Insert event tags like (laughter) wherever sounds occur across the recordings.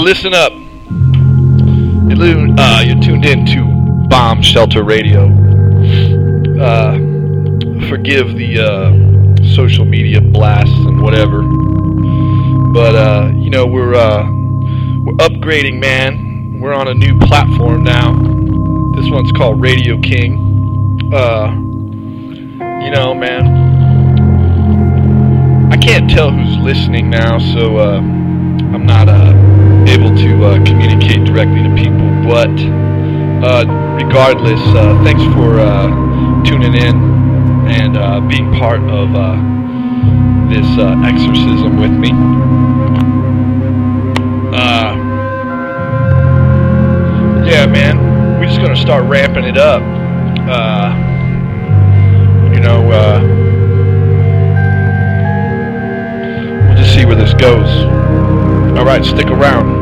listen up. Uh, you're tuned in to Bomb Shelter Radio. Uh, forgive the uh, social media blasts and whatever, but uh, you know we're uh, we're upgrading, man. We're on a new platform now. This one's called Radio King. Uh, you know, man, I can't tell who's listening now, so I'm not able to uh, communicate directly to people. But uh, regardless, uh, thanks for uh, tuning in and uh, being part of uh, this exorcism with me. Yeah, man, we're just gonna start ramping it up. You know, we'll just see where this goes. All right, stick around.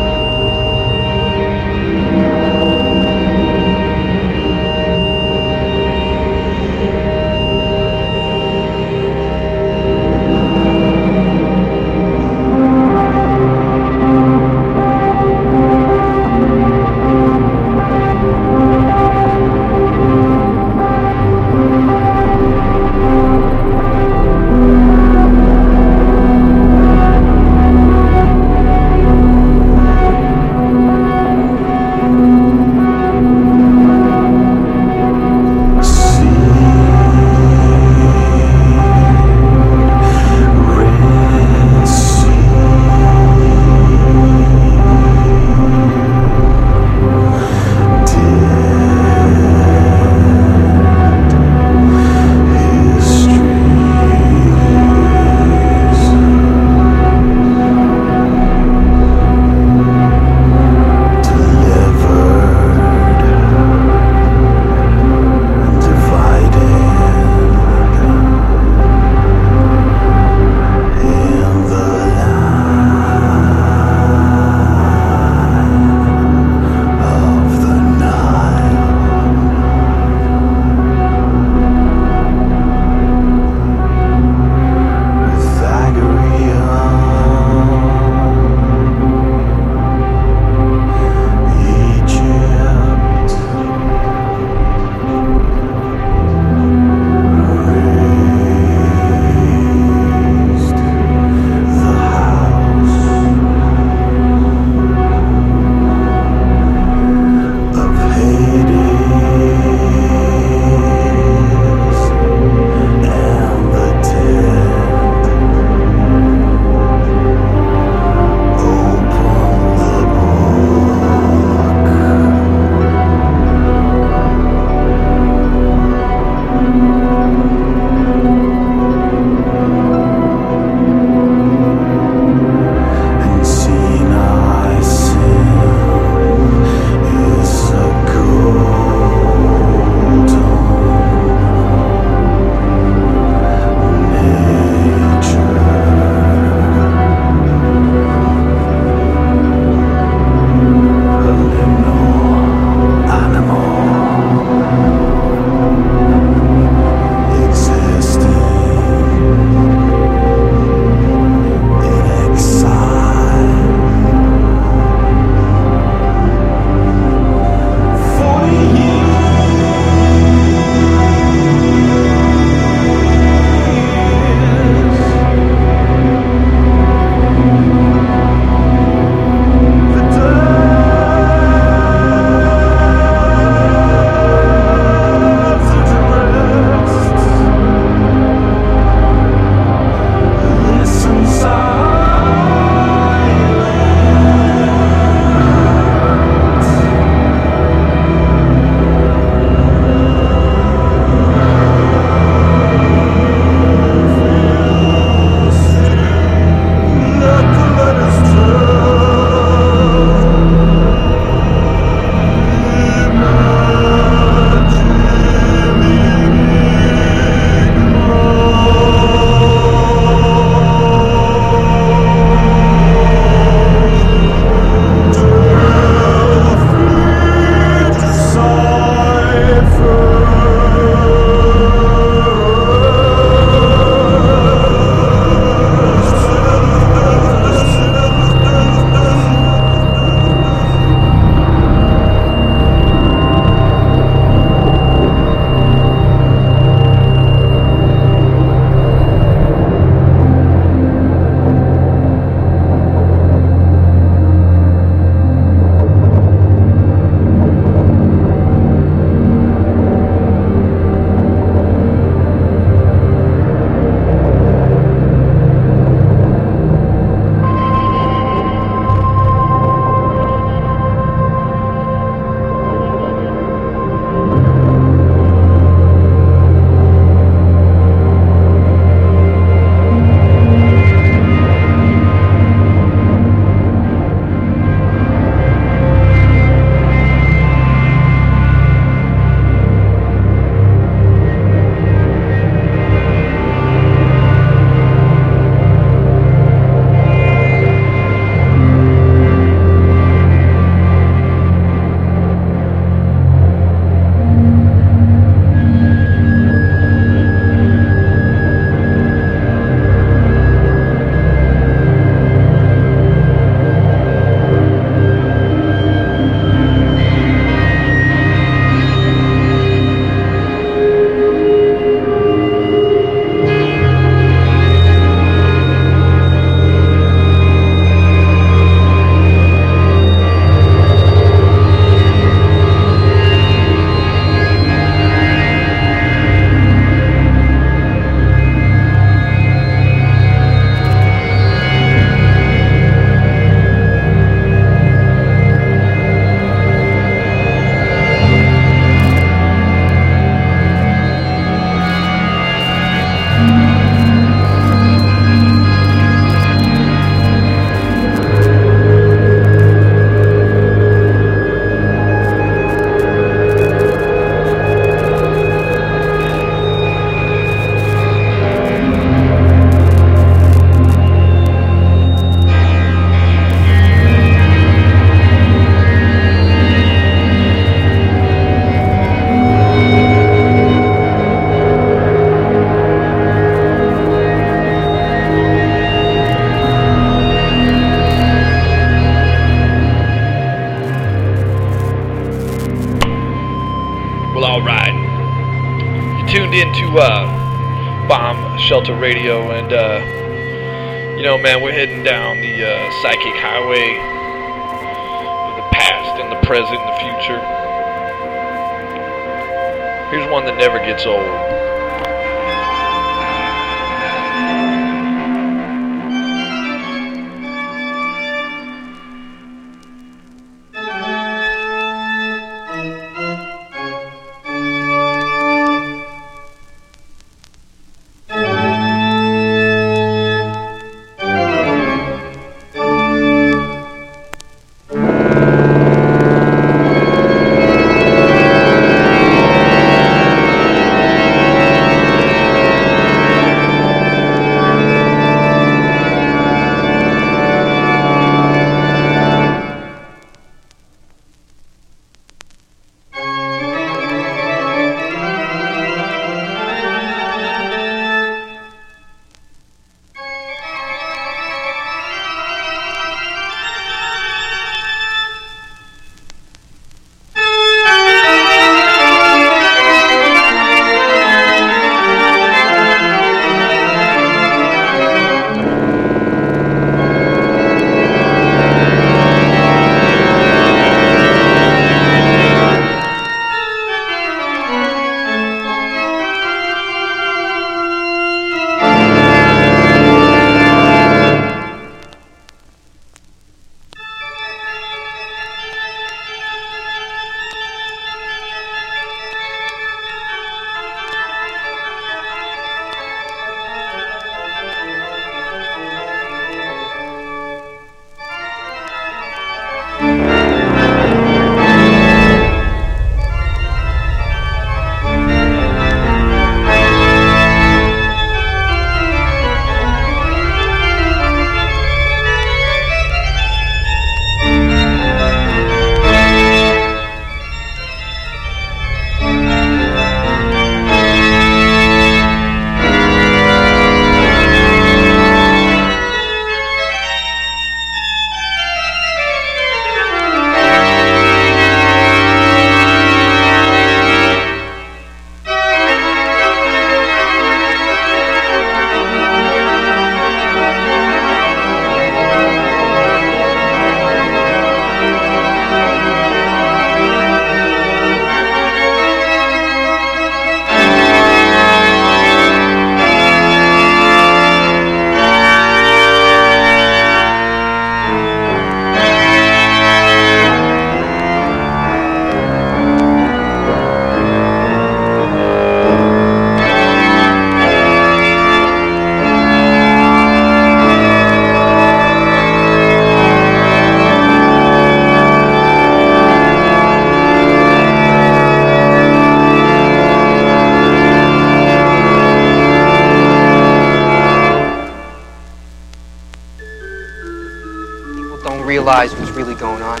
Realize what's really going on.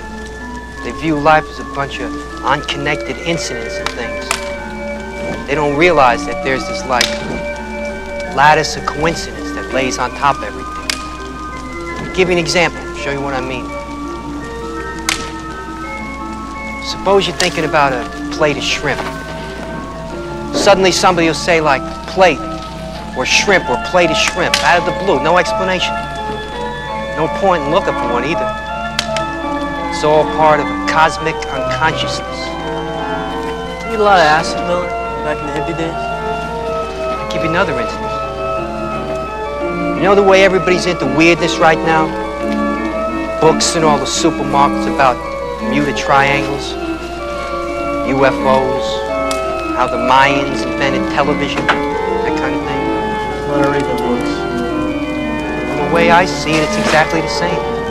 They view life as a bunch of unconnected incidents and things. They don't realize that there's this like lattice of coincidence that lays on top of everything. I'll give you an example, show you what I mean. Suppose you're thinking about a plate of shrimp. Suddenly somebody will say like plate or shrimp or plate of shrimp out of the blue, no explanation. No point in looking for one either. It's all part of a cosmic unconsciousness. You eat a lot of acid, Miller, back in the hippie days? I'll give you another instance. You know the way everybody's into weirdness right now? Books in all the supermarkets about Bermuda triangles, UFOs, how the Mayans invented television, that kind of thing. Let her read the books. From the way I see it, it's exactly the same.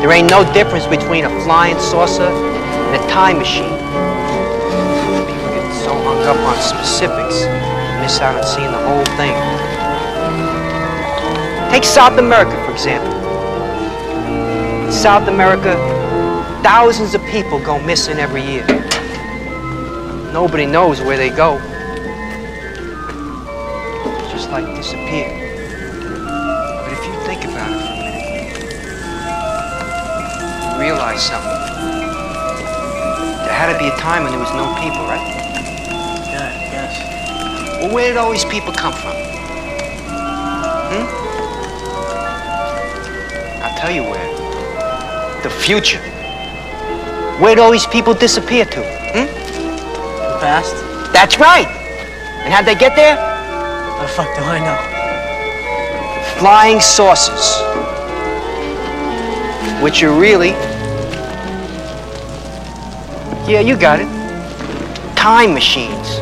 There ain't no difference between a flying saucer and a time machine. People get so hung up on specifics, miss out on seeing the whole thing. Take South America, for example. In South America, thousands of people go missing every year. Nobody knows where they go. be a time when there was no people, right? Yeah, yes. Well, where did all these people come from? Hmm? I'll tell you where. The future. Where did all these people disappear to? Hmm? The past. That's right. And how'd they get there? How the fuck do I know? Flying saucers. Which are really yeah, you got it. Time machines.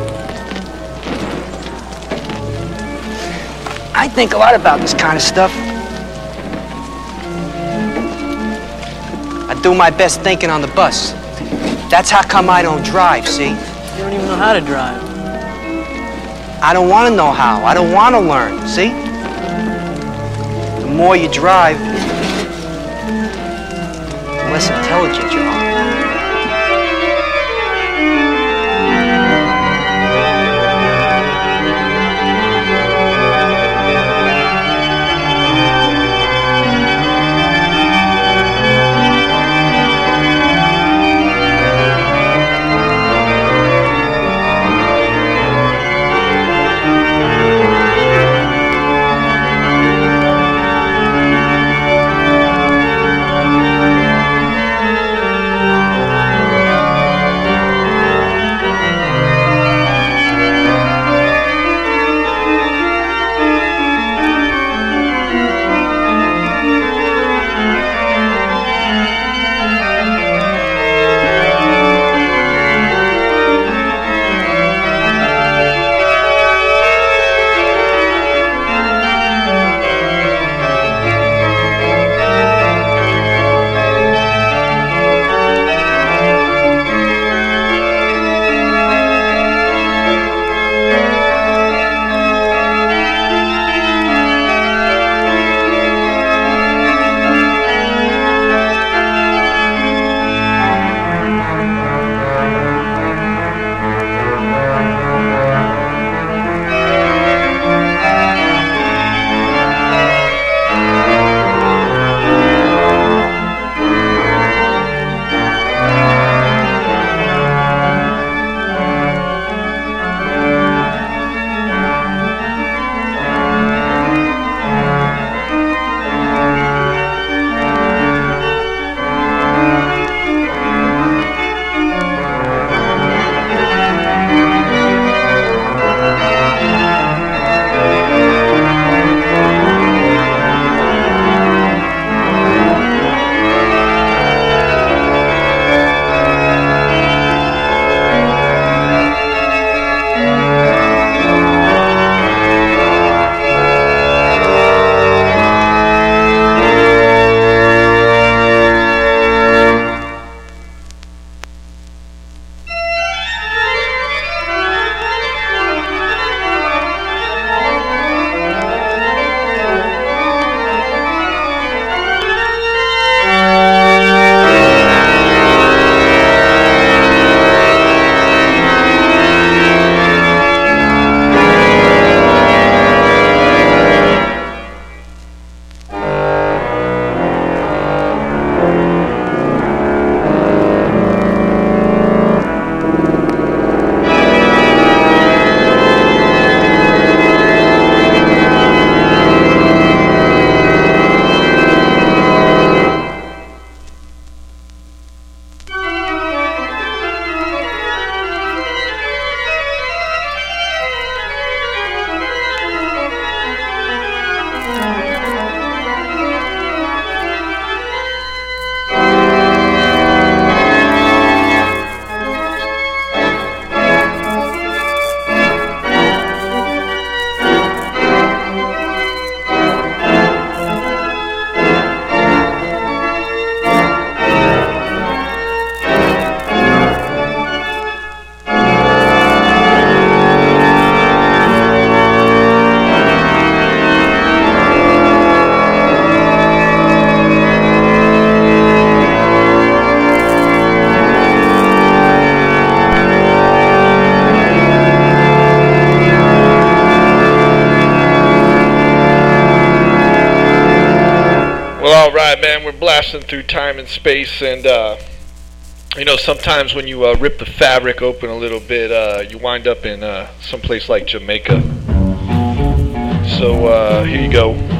I think a lot about this kind of stuff. I do my best thinking on the bus. That's how come I don't drive, see? You don't even know how to drive. I don't want to know how. I don't want to learn, see? The more you drive, the less intelligent you are. Through time and space, and uh, you know sometimes when you uh, rip the fabric open a little bit, uh, you wind up in uh, some place like Jamaica. So uh, here you go.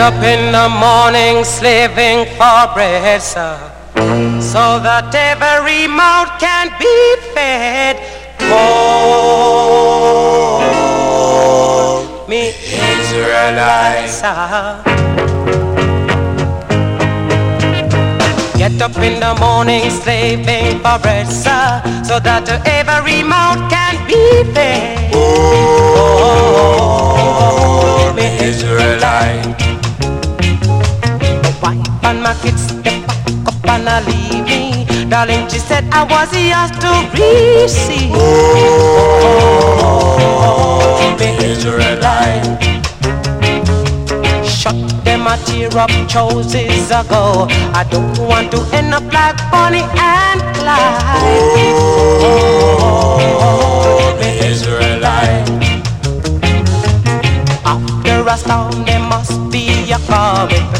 Up in the morning slaving for bread, sir, so that every mouth can be fed. Call me Israelites. Get up in the morning slaving for bread, sir, so that every mouth can be fed. Oh, me Israelite and I leave me. Darling, she said I was yours to receive. Oh, me Israelite. Shut them a tear up choices ago. I don't want to end up like Bonnie and Clyde. Oh, me Israelite. After a storm, there must be a calm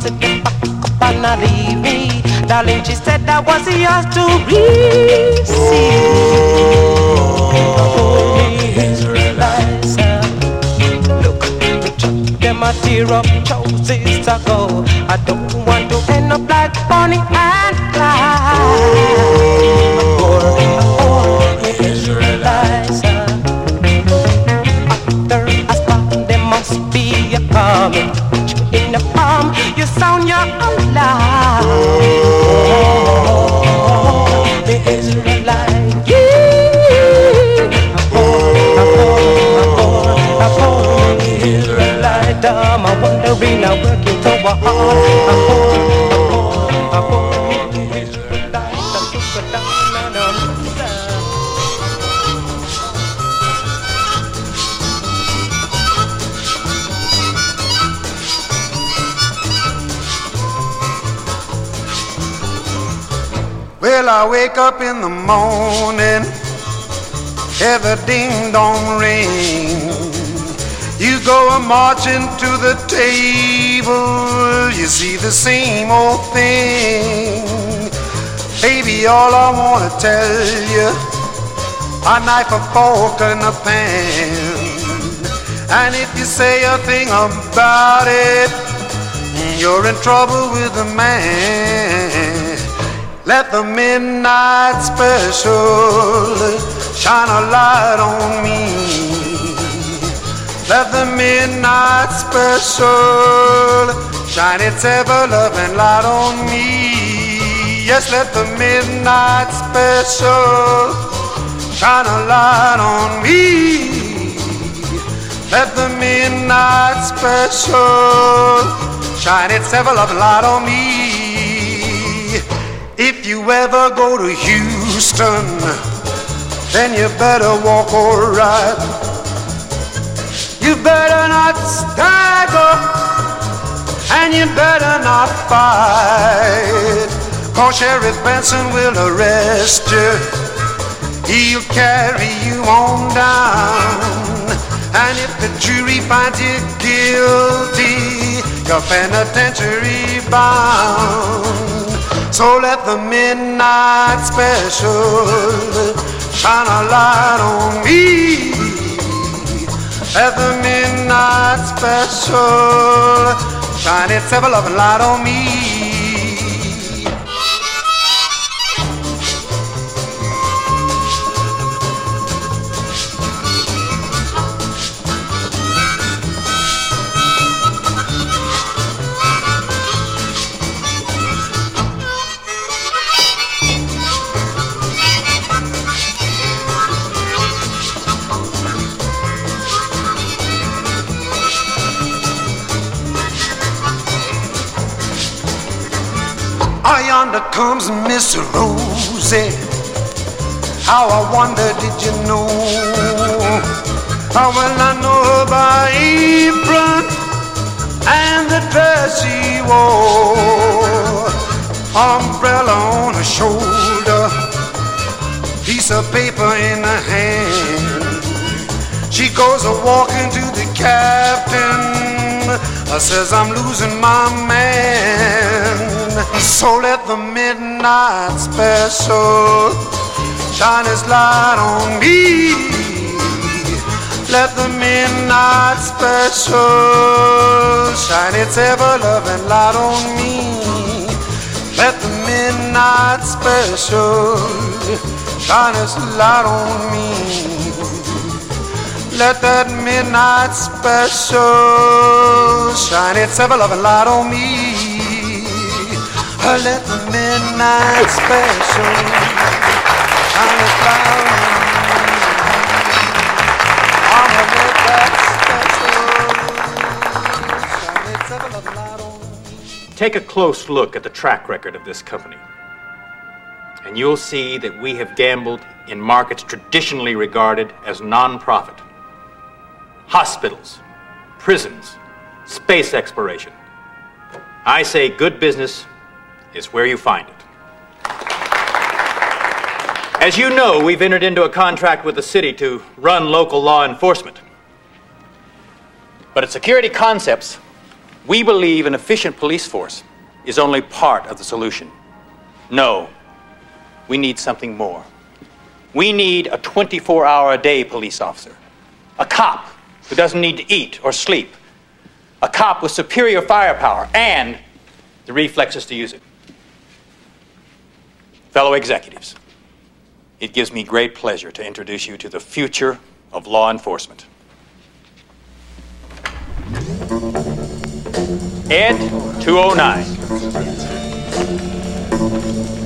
to get back up and not leave me. Darling, she said that was yours to receive. Oh, Israelites, look, them a tear up choices wake up in the morning, hear the ding dong ring. You go a marching to the table, you see the same old thing. Baby, all I wanna tell you, a knife, a fork, and a pan. And if you say a thing about it, you're in trouble with the man. Let the midnight special shine a light on me. Let the midnight special shine its ever loving light on me. Yes, let the midnight special shine a light on me. Let the midnight special shine its ever loving light on me. You ever go to Houston, then you better walk alright. You better not stagger, and you better not fight. Cause Sheriff Benson will arrest you. He'll carry you on down. And if the jury finds you guilty, you're penitentiary bound. So let the midnight special shine a light on me. Let the midnight special shine its ever loving light on me. Comes Miss Rosie. How I wonder, did you know? How well I know her by apron and the dress she wore. Umbrella on her shoulder, piece of paper in her hand. She goes a walking to the captain. Says I'm losing my man. So let the midnight special shine its light on me. Let the midnight special shine its ever loving light on me. Let the midnight special shine its light on me. Let that midnight special shine its ever loving light on me. Let the midnight special. Take a close look at the track record of this company, and you'll see that we have gambled in markets traditionally regarded as non profit hospitals, prisons, space exploration. I say good business is where you find it. As you know, we've entered into a contract with the city to run local law enforcement. But at Security Concepts, we believe an efficient police force is only part of the solution. No, we need something more. We need a 24 hour a day police officer, a cop who doesn't need to eat or sleep, a cop with superior firepower and the reflexes to use it. Fellow executives, it gives me great pleasure to introduce you to the future of law enforcement. Ed 209.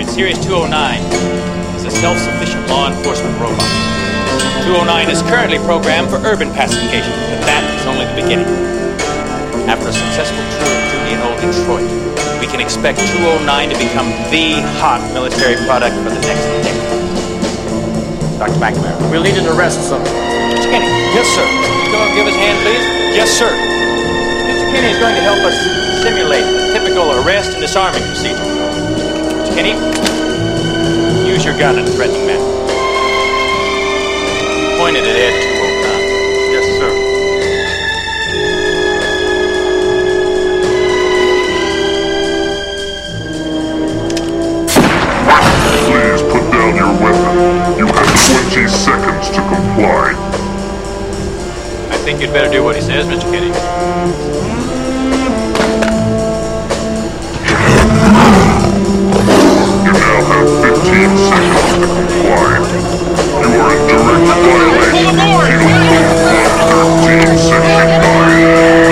Enforcement droid, Series 209, is a self sufficient law enforcement robot. 209 is currently programmed for urban pacification, but that is only the beginning. After a successful tour of duty in old Detroit, we can expect 209 to become the hot military product for the next decade. Dr. McNamara. We'll need an arrest something. Mr. Kinney. Yes, sir. Go and give us a hand, please. Yes, sir. Mr. Kinney is going to help us simulate a typical arrest and disarming procedure. Mr. Kinney, use your gun in a threatening manner. Point it at Ed 209. Yes, sir. Please put down your weapon. You have 20 seconds to comply. I think you'd better do what he says, Mr. Kinney. 15 seconds to comply. You are in direct violation of Penal Code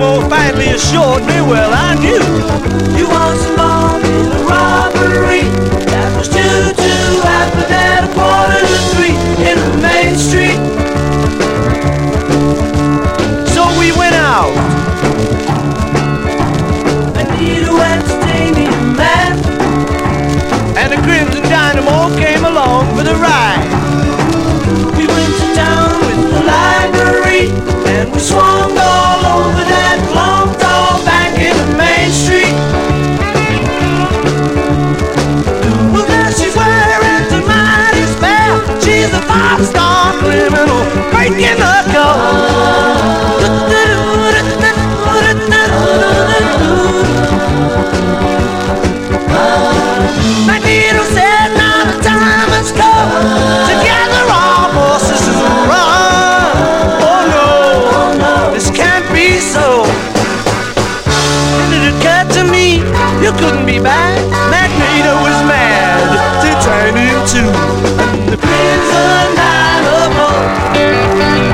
more finally assured me, well, I knew. You once some in a robbery that was two to after at a quarter to three in the main street. So we went out. Anita went and the Crimson Dynamo came along for the ride. We went with the library, and we. crimson light.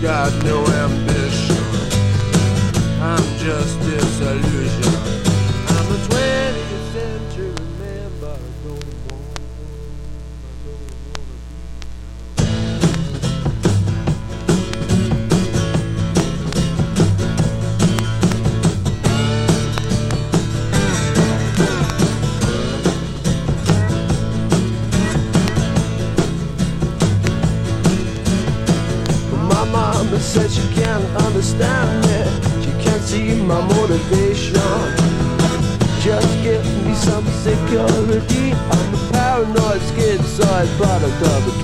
got no ambition. I'm just disillusioned. my motivation. Just give me some security. I'm a paranoid schizoid product of a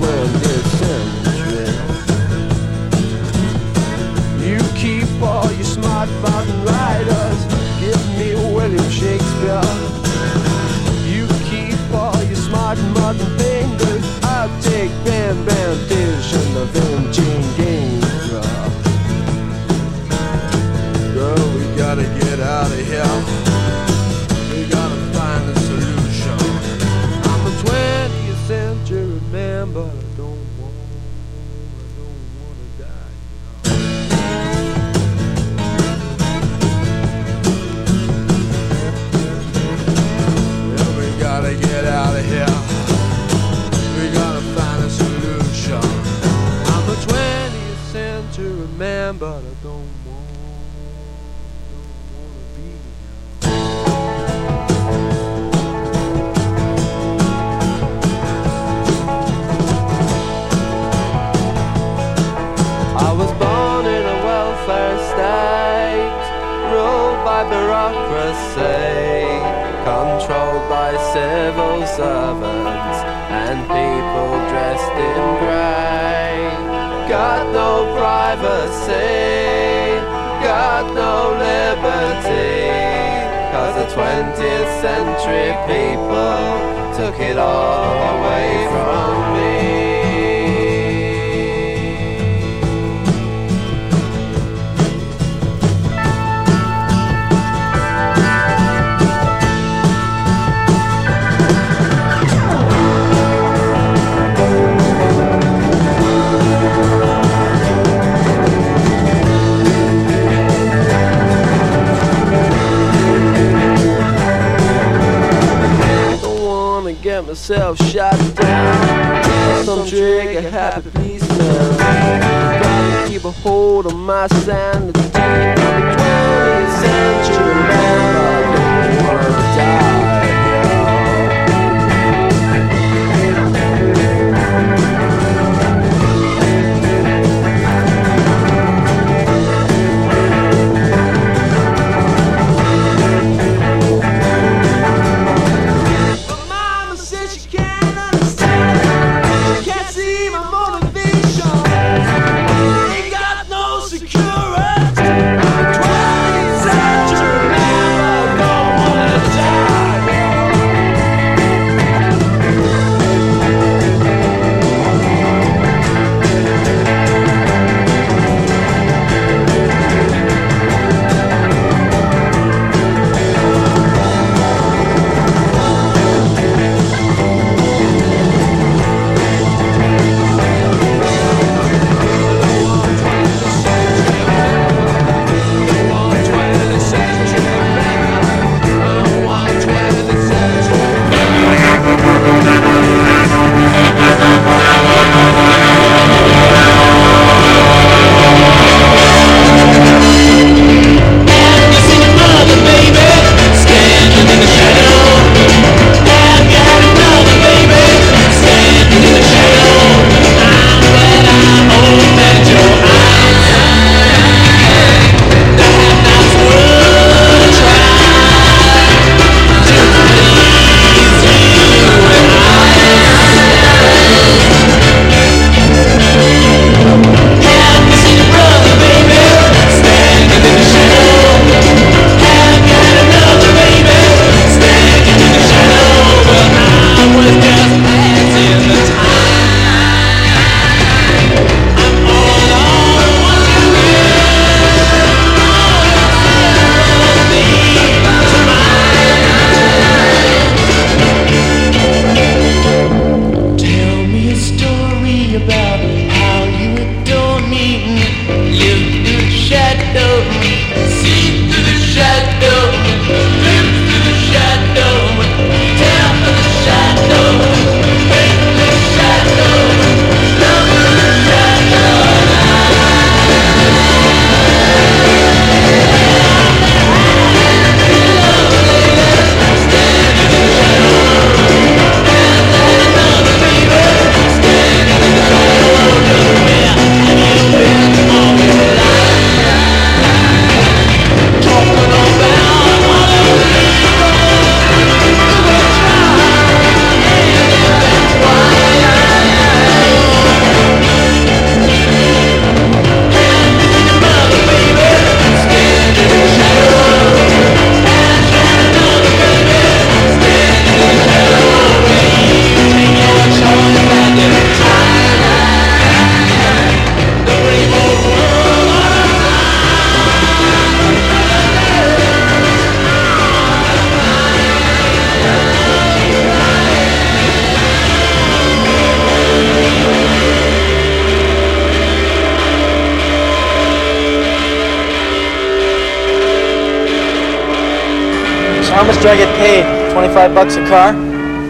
car?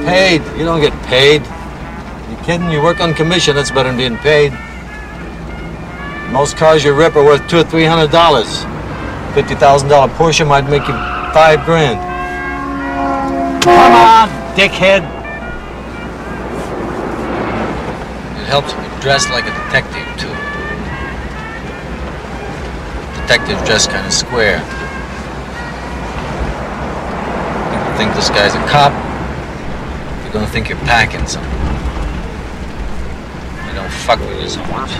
Paid? You don't get paid. You kidding? You work on commission. That's better than being paid. Most cars you rip are worth two or three hundred dollars. Fifty thousand dollar Porsche might make you five grand. Come on, dickhead. It helps if you dress like a detective too. Detectives dress kind of square. People think this guy's a cop. Gonna think you're packing something. They don't fuck with you so much.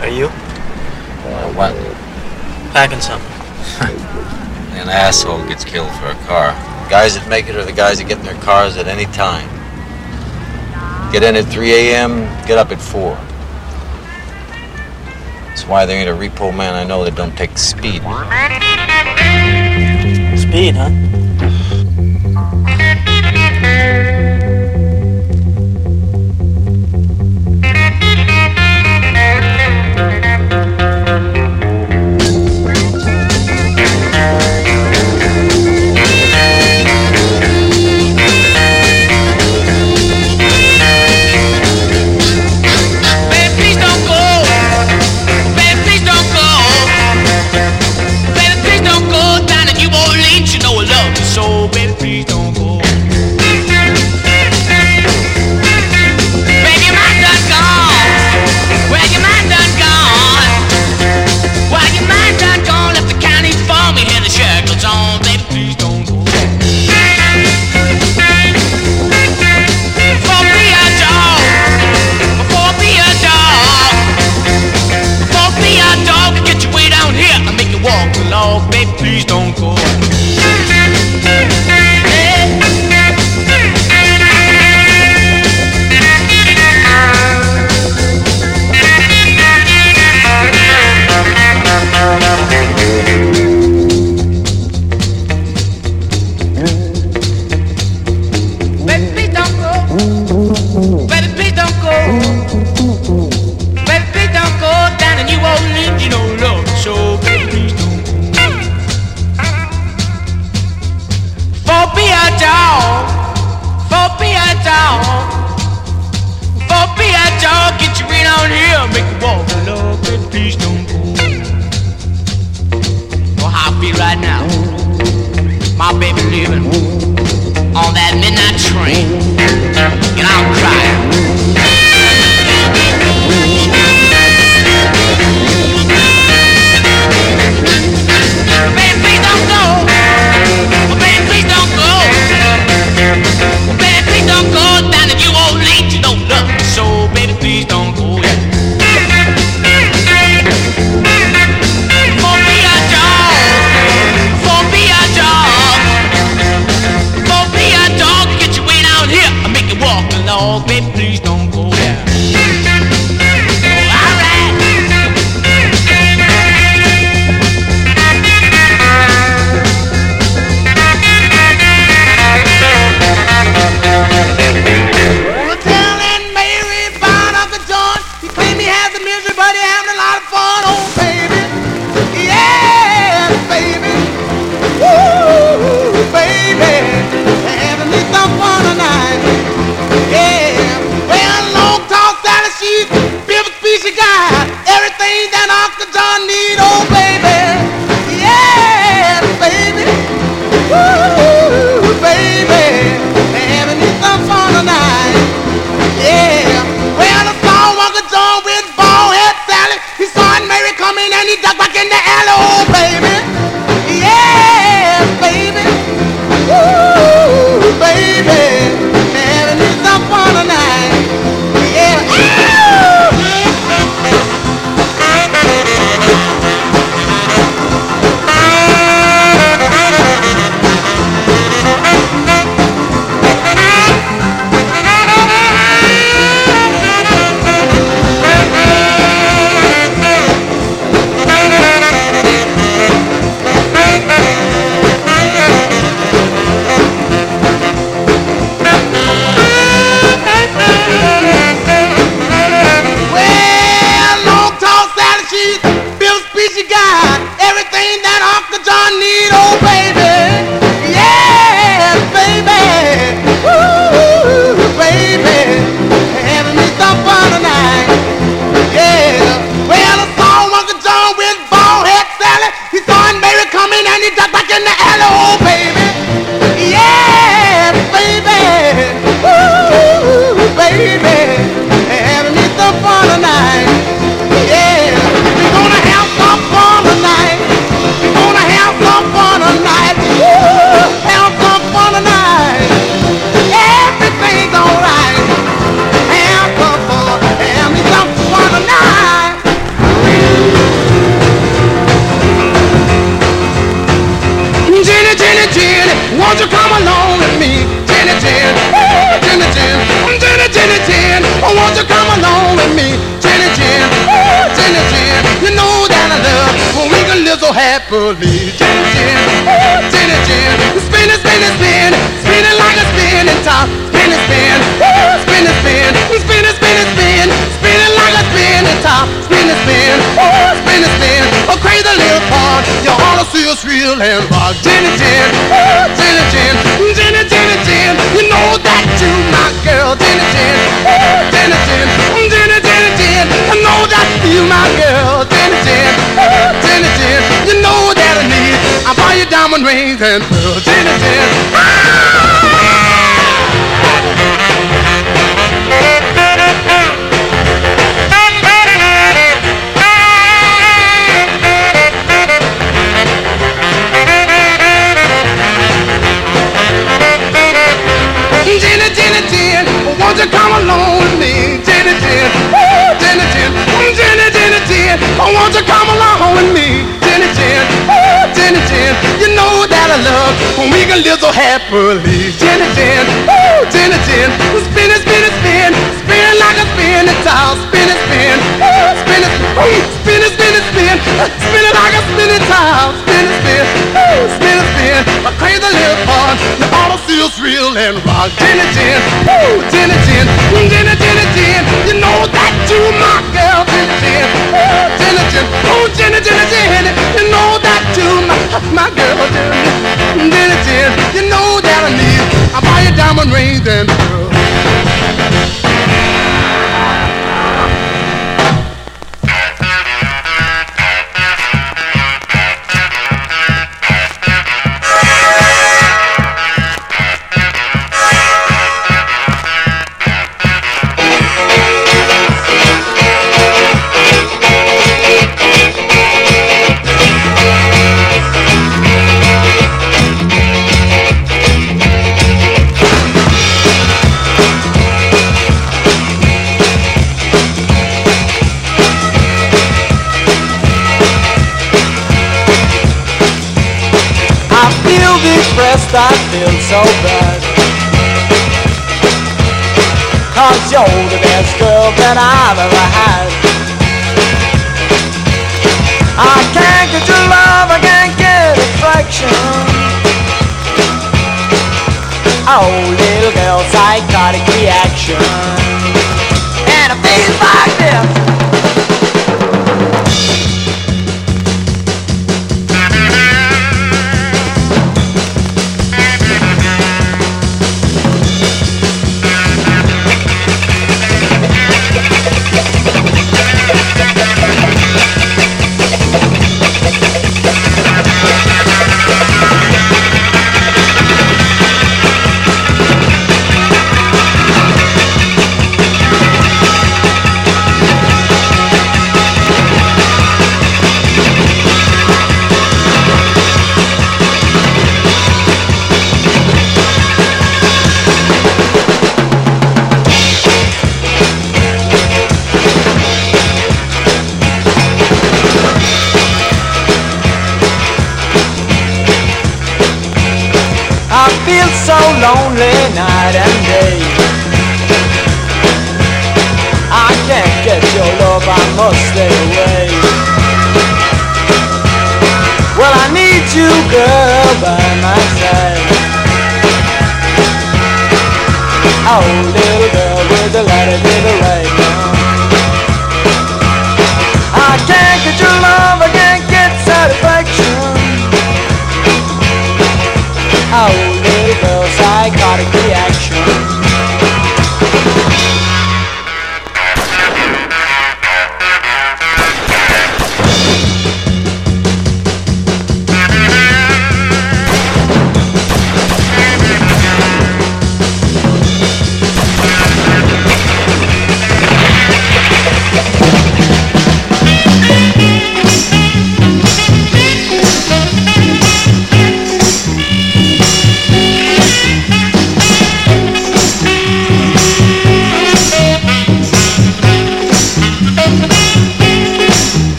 Are you? Uh, what? Packing something. (laughs) An asshole gets killed for a car. Guys that make it are the guys that get in their cars at any time. Get in at 3 a.m., get up at 4. That's why there ain't a repo man I know that don't take speed. Speed, huh? can do. police. Gin and gin, woo, gin and gin. Spin it, spin it, spin. Spin like a spin it tile. Spin it, spin. Woo, spin it, woo, spin it, spin it, spin. Spin it like a spin it tile. Spin it, spin. Woo, spin it, spin. A crazy little fun. The auto feels real and rock. Gin and gin, woo, gin and gin. Gin and one reason you're the best girl that I've ever had. I can't get your love, I can't get affection. Oh, little girl, psychotic reaction. And it feels like this.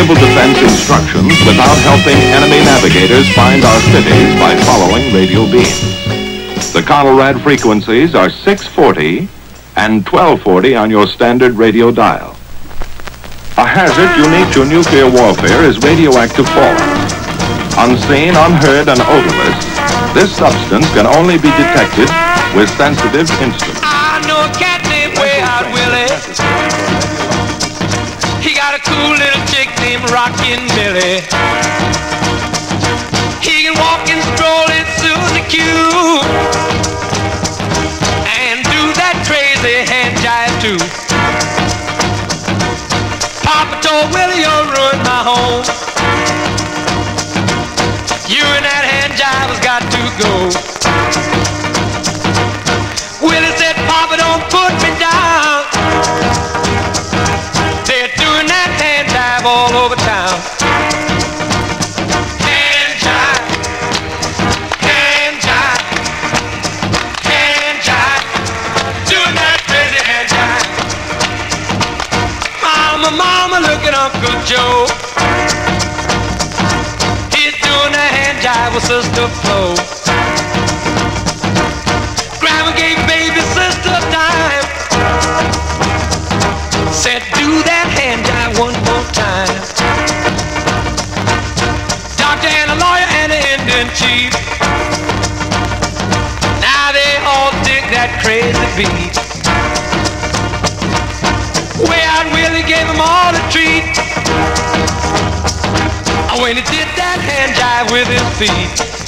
civil defense instructions without helping enemy navigators find our cities by following radio beams. The Conelrad frequencies are 640 and 1240 on your standard radio dial. A hazard unique to nuclear warfare is radioactive fallout. Unseen, unheard, and odorless, this substance can only be detected with sensitive instruments. rockin' Billy. did that hand jive with his feet.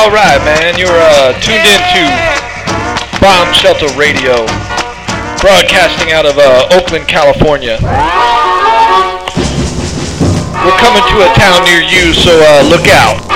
all right, man. You're uh, tuned in to Bomb Shelter Radio, broadcasting out of uh, Oakland, California. We're coming to a town near you, so uh, look out.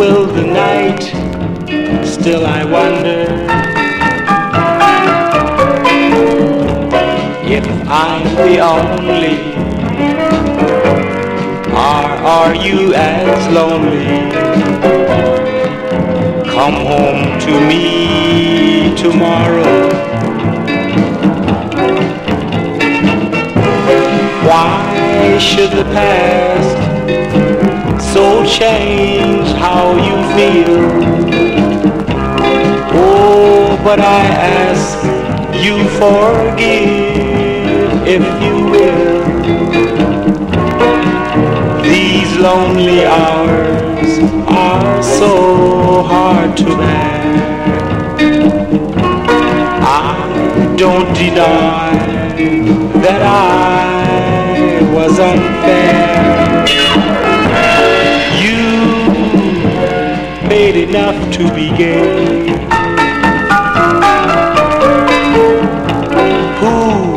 will the night, still I wonder if I'm the only, or are you as lonely? Come home to me tomorrow. Why should the past change how you feel. Oh, but I ask you forgive if you will. These lonely hours are so hard to bear. I don't deny that I was unfair. made enough to be gay. Who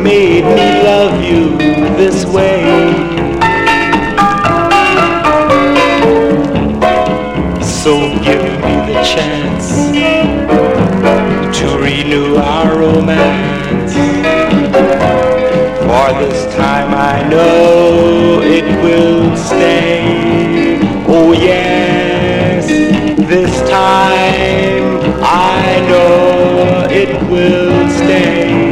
made me love you this way? So give me the chance to renew our romance. For this time I know it will stay. I know it will stay.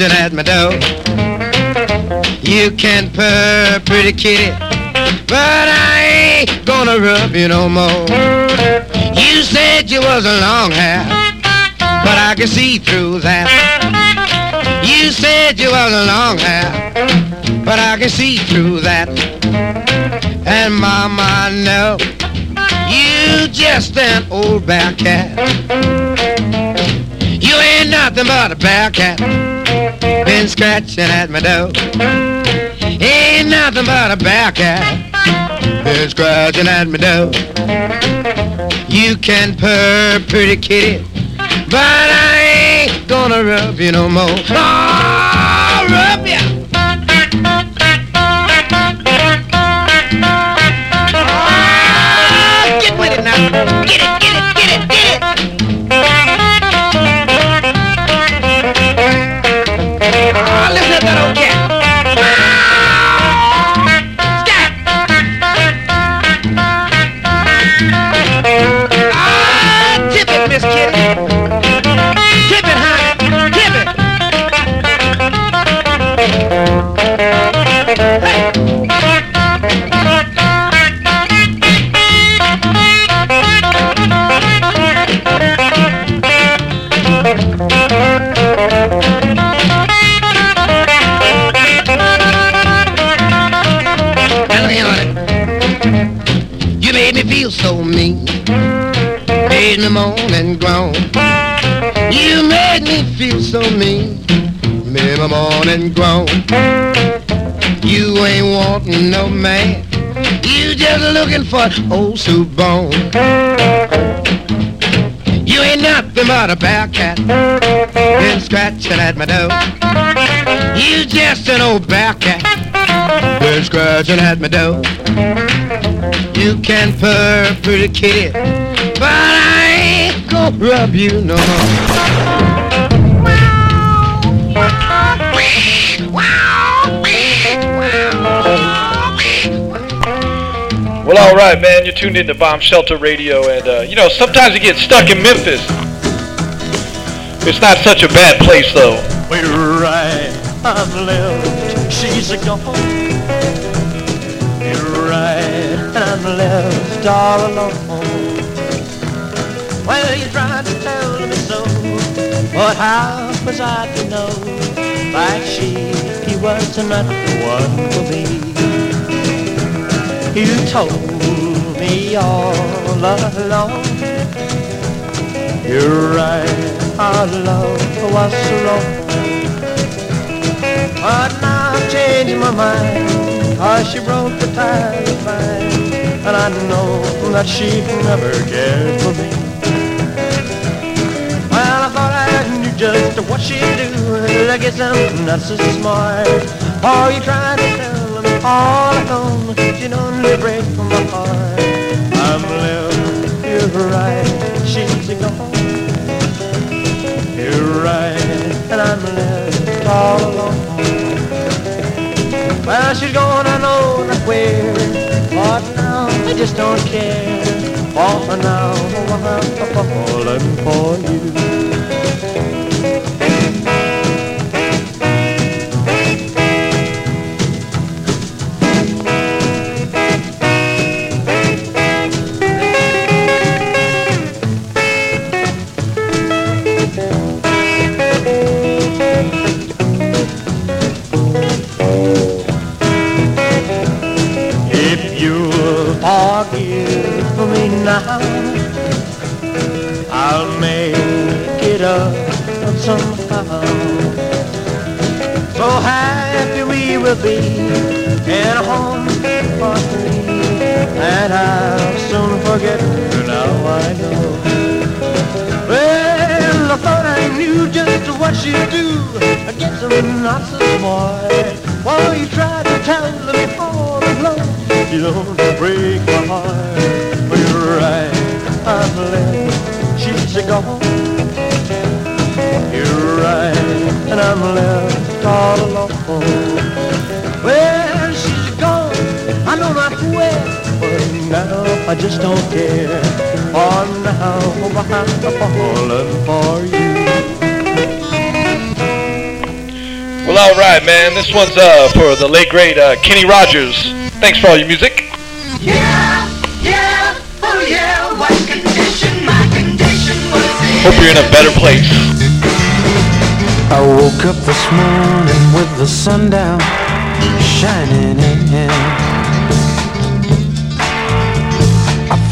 At my. You can purr, pretty kitty, but I ain't gonna rub you no more. You said you was a long hair, but I can see through that. You said you was a long hair, but I can see through that. And mama, no, you just an old bear cat. But a bear cat. Been scratching at my door. Ain't nothing but a bear cat. Been scratching at my door. You can purr, pretty kitty, but I ain't gonna rub you no more. Oh, rub ya. Get with it now. Get it, You ain't wanting no man. You just looking for old soup bone. You ain't nothing but a cat. Been scratching at my door. You just an old cat. Been scratching at my door. You can purr, pretty kitty, but I ain't gonna rub you no more. Well, all right, man. You're tuned into Bomb Shelter Radio, and uh, you know sometimes you get stuck in Memphis. It's not such a bad place, though. We're right, I'm left, she's a gone. You're right, I'm left all alone. Well, you tried to tell me so, but how was I to know? She, he was not the one for me. You told me all along. You're right, our love was wrong. But now I'm changing my mind, cause she broke the tie of mine. And I know that she never cared for me. Just what she do. I guess I'm not so smart. Are you trying to tell them all alone? She don't break my heart. I'm left, you're right, she's gone. You're right, and I'm left all alone. Well, she's gone, I know not where. But now I just don't care. For now I'm falling for you. Be in a home for three, and I'll soon forget now I know. Well, I thought I knew just what she'd do. I guess I'm not so smart. While you tried to tell me all alone, you don't break my heart. But you're right, I'm left, she's gone. You're right, and I'm left all alone. I just don't care. For now I'm falling for you. Well, all right, man. This one's uh, for the late great uh, Kenny Rogers. Thanks for all your music. Yeah, yeah, oh yeah, what condition my condition was in. Hope you're in a better place. I woke up this morning with the sun down shining in.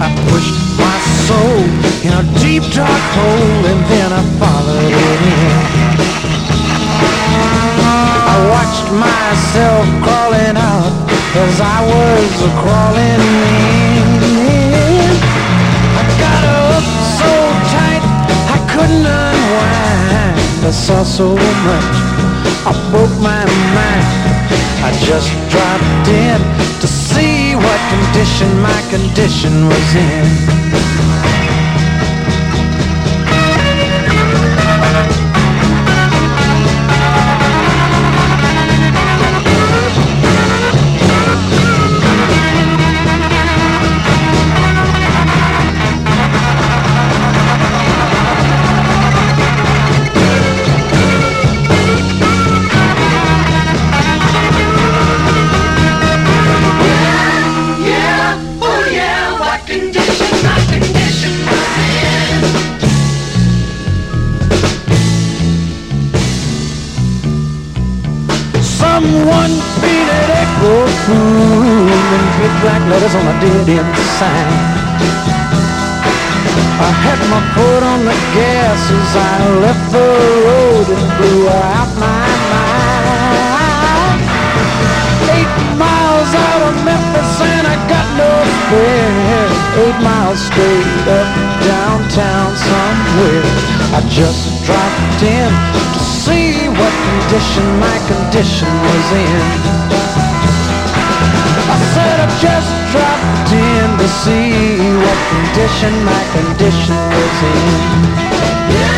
I pushed my soul in a deep dark hole and then I followed it in. I watched myself crawling out as I was crawling in. I got up so tight I couldn't unwind. I saw so much, I broke my mind. I just dropped in to condition my condition was in. End sign. I had my foot on the gas as I left the road and blew out my mind. Eight miles out of Memphis and I got no fare. Eight miles straight up downtown somewhere. I just dropped in to see what condition my condition was in. I said I just dropped see what condition my condition was in. Give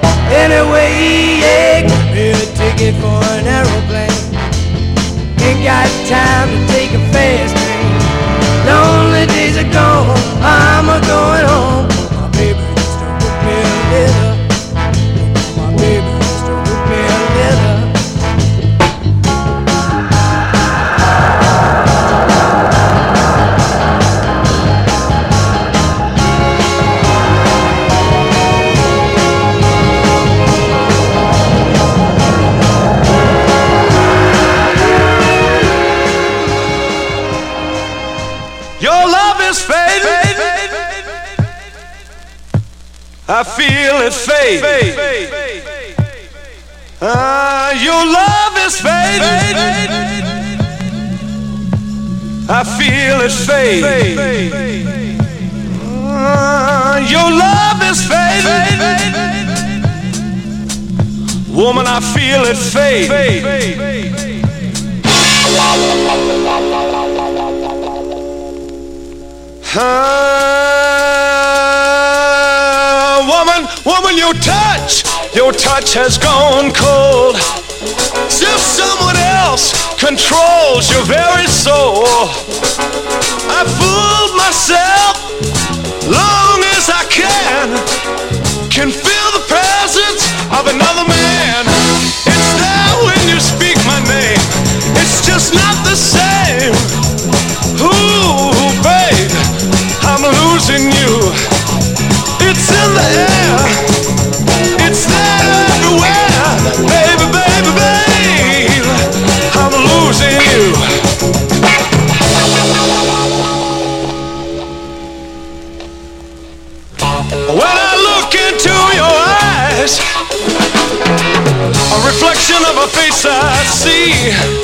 Anyway, yeah, give a ticket for an aeroplane. Ain't got time to take a fast train. Lonely days are gone, I'm a going home. My baby just wrote me a it fade. Ah, your love is fading. I feel it fade. Ah, your love is fading. Woman, I feel it fade. Ah, woman, your touch, your touch has gone cold. As if someone else controls your very soul. I fooled myself long as I. Can I see.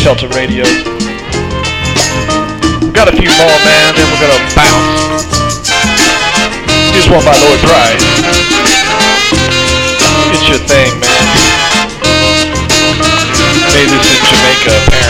Shelter Radio. We've got a few more, man, then we're gonna bounce. Here's one by Lloyd Price. It's your thing, man. Made this in Jamaica, apparently.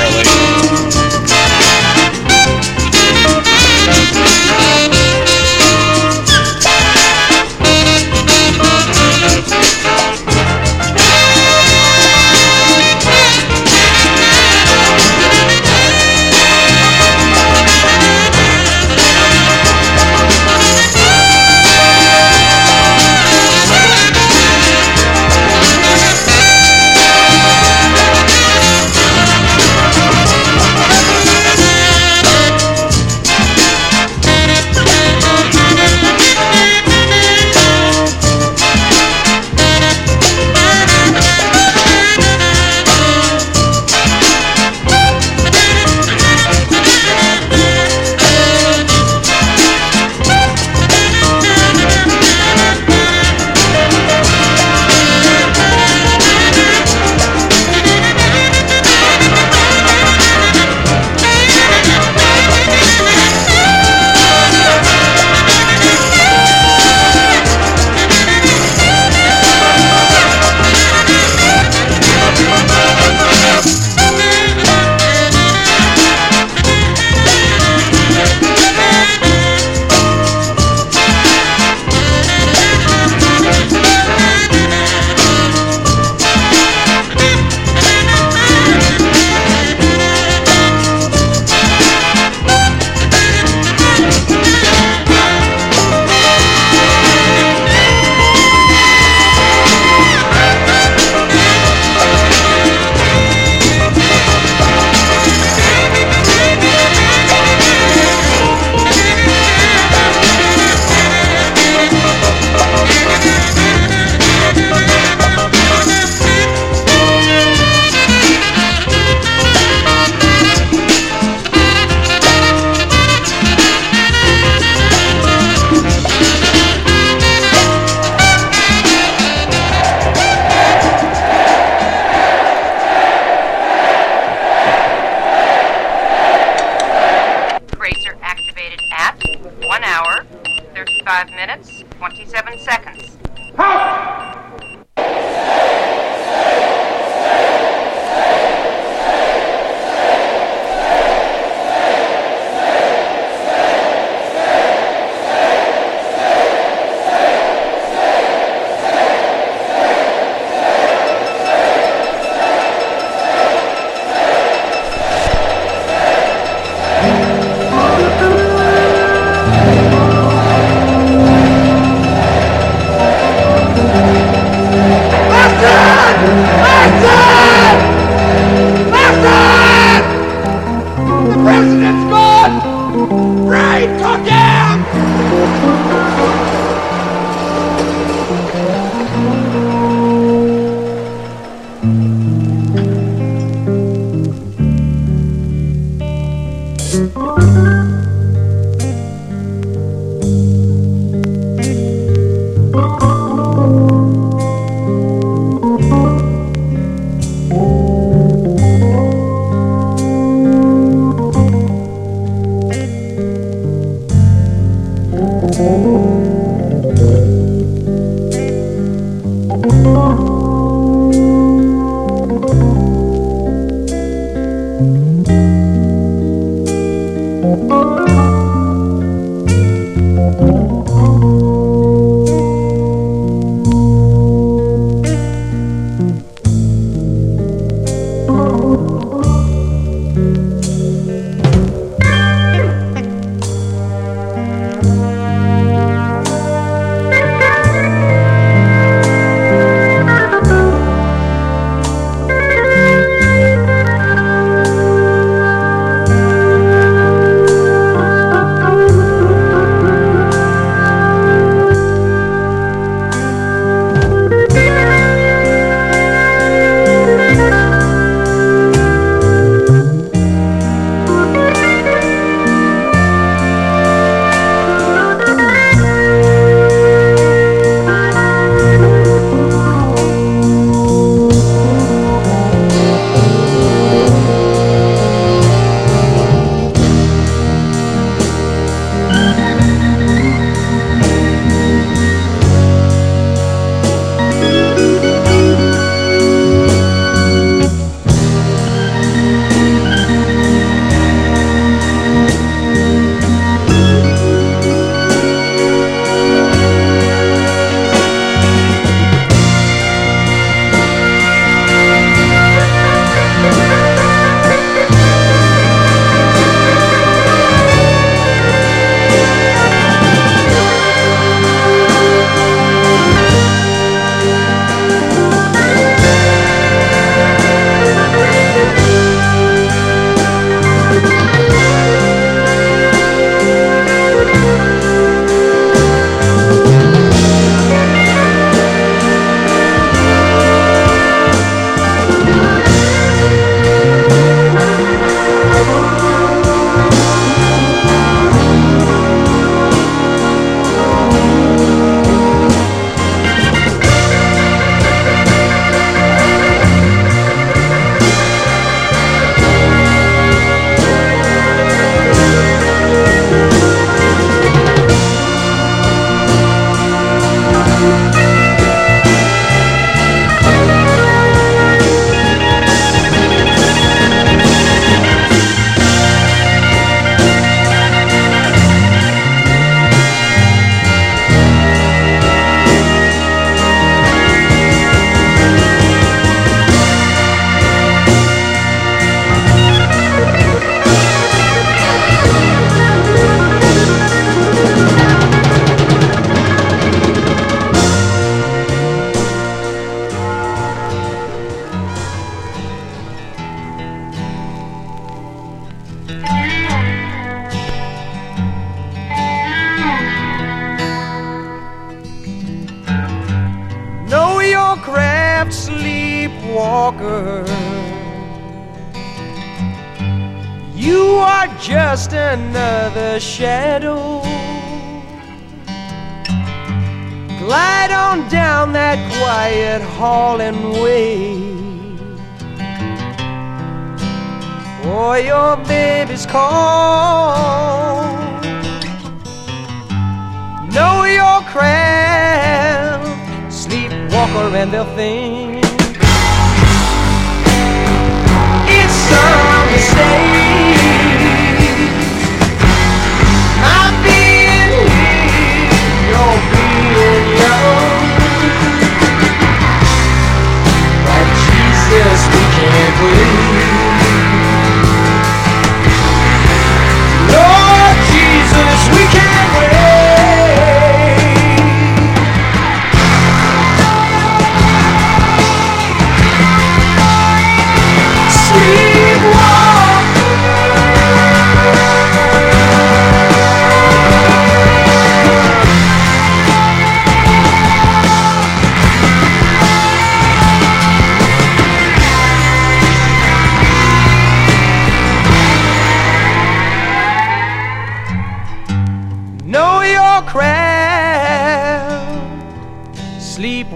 For your baby's call. Know your craft, sleepwalker and they'll think it's a mistake. Yes, we can't wait.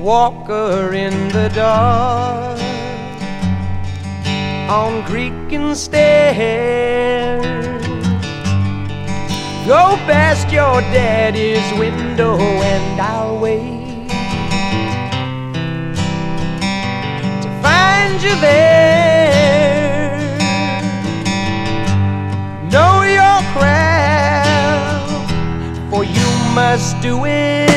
walker in the dark on creaking stairs. Go past your daddy's window and I'll wait to find you there. Know your craft, for you must do it.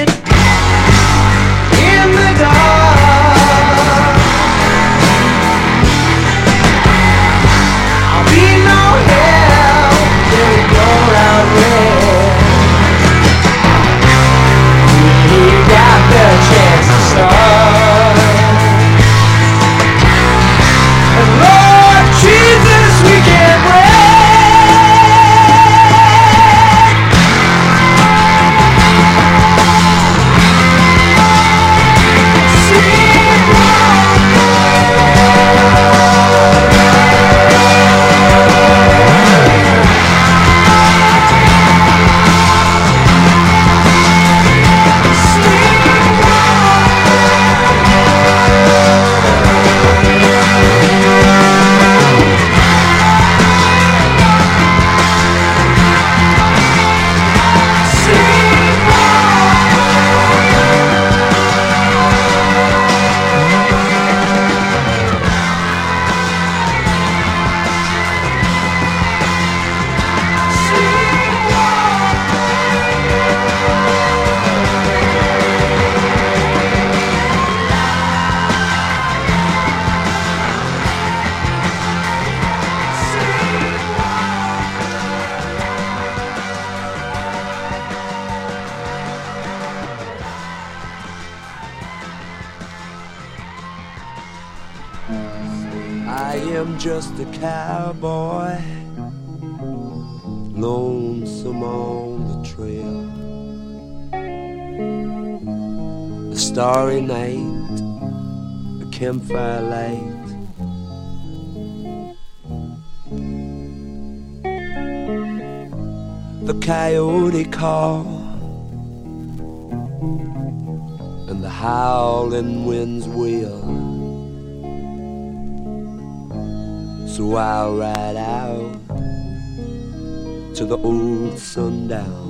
So I'll ride out to the old sundown.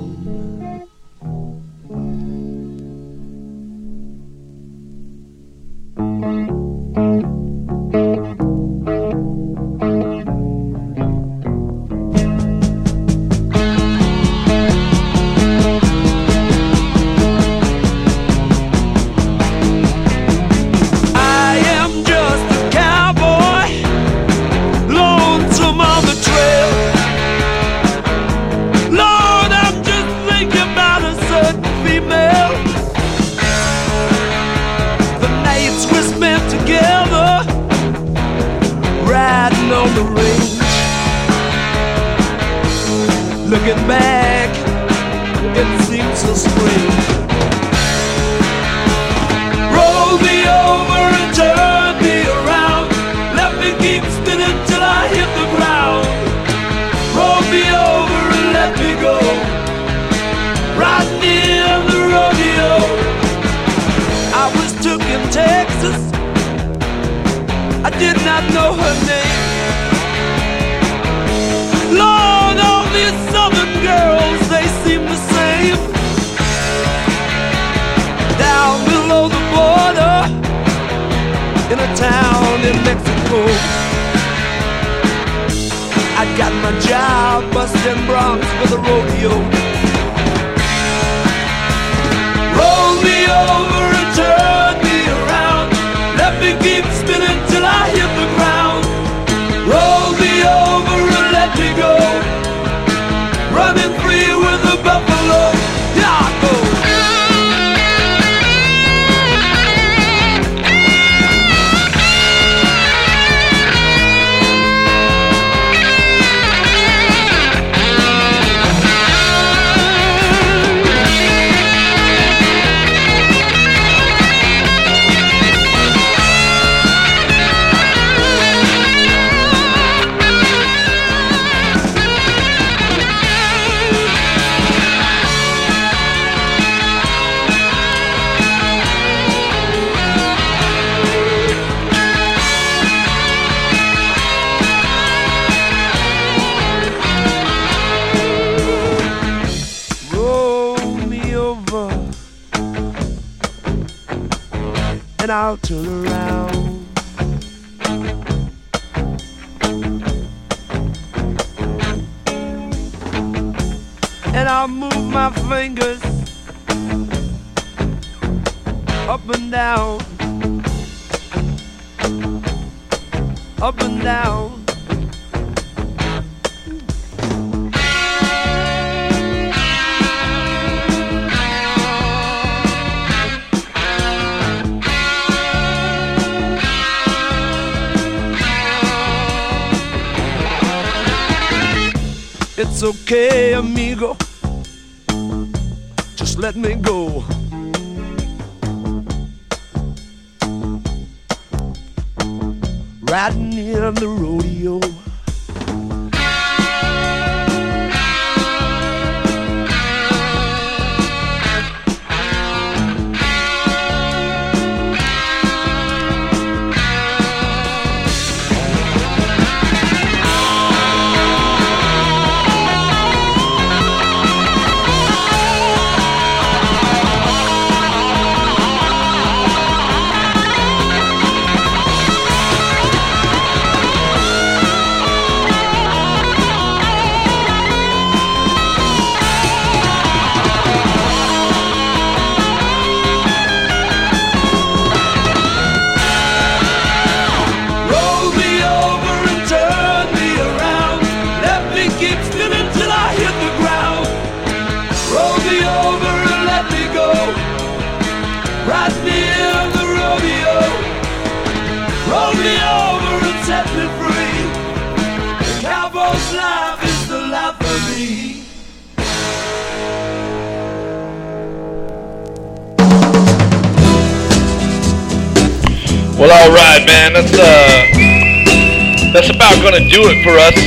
for us.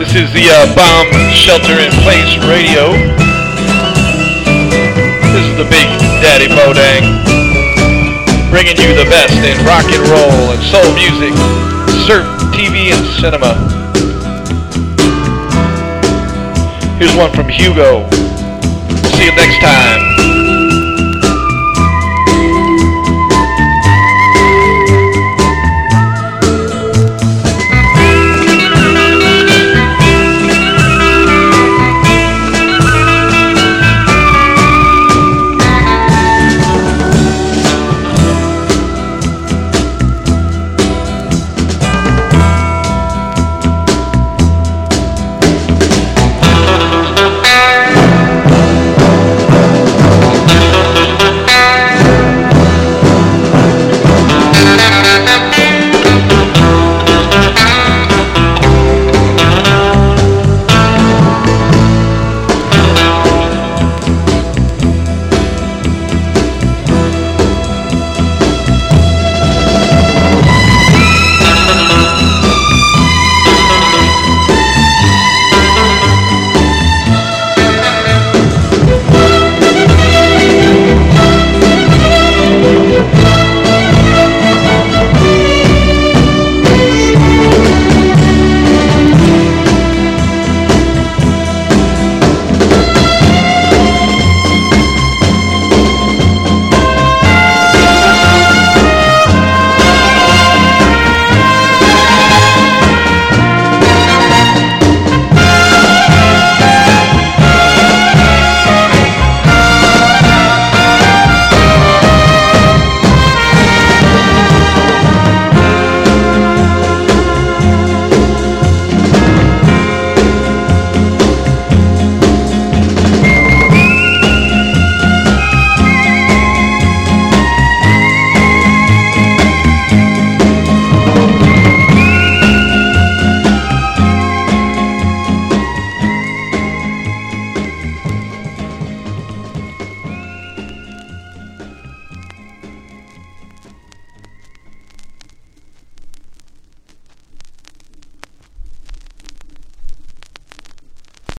This is the uh, Bomb Shelter in Place Radio. This is the Big Daddy Bodang, bringing you the best in rock and roll and soul music, surf, TV, and cinema. Here's one from Hugo. See you next time.